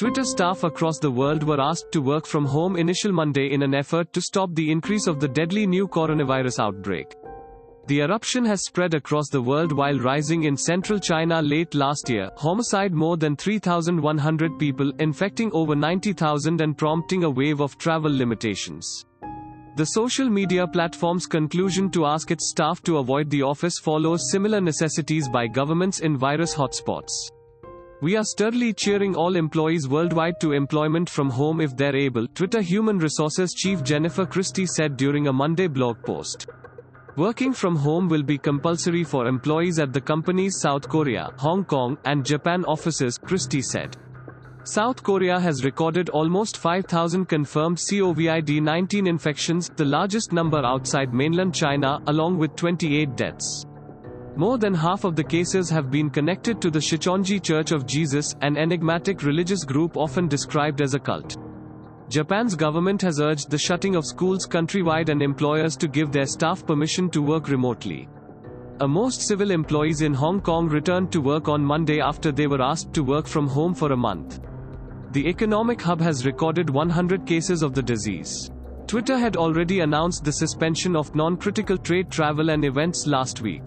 Twitter staff across the world were asked to work from home initial Monday in an effort to stop the increase of the deadly new coronavirus outbreak. The eruption has spread across the world while rising in central China late last year, homicide more than 3,100 people, infecting over 90,000 and prompting a wave of travel limitations. The social media platform's conclusion to ask its staff to avoid the office follows similar necessities by governments in virus hotspots. We are sturdily cheering all employees worldwide to employment from home if they're able, Twitter Human Resources Chief Jennifer Christie said during a Monday blog post. Working from home will be compulsory for employees at the company's South Korea, Hong Kong, and Japan offices, Christie said. South Korea has recorded almost 5,000 confirmed COVID 19 infections, the largest number outside mainland China, along with 28 deaths. More than half of the cases have been connected to the Shincheonji Church of Jesus, an enigmatic religious group often described as a cult. Japan's government has urged the shutting of schools countrywide and employers to give their staff permission to work remotely. A most civil employees in Hong Kong returned to work on Monday after they were asked to work from home for a month. The economic hub has recorded 100 cases of the disease. Twitter had already announced the suspension of non critical trade travel and events last week.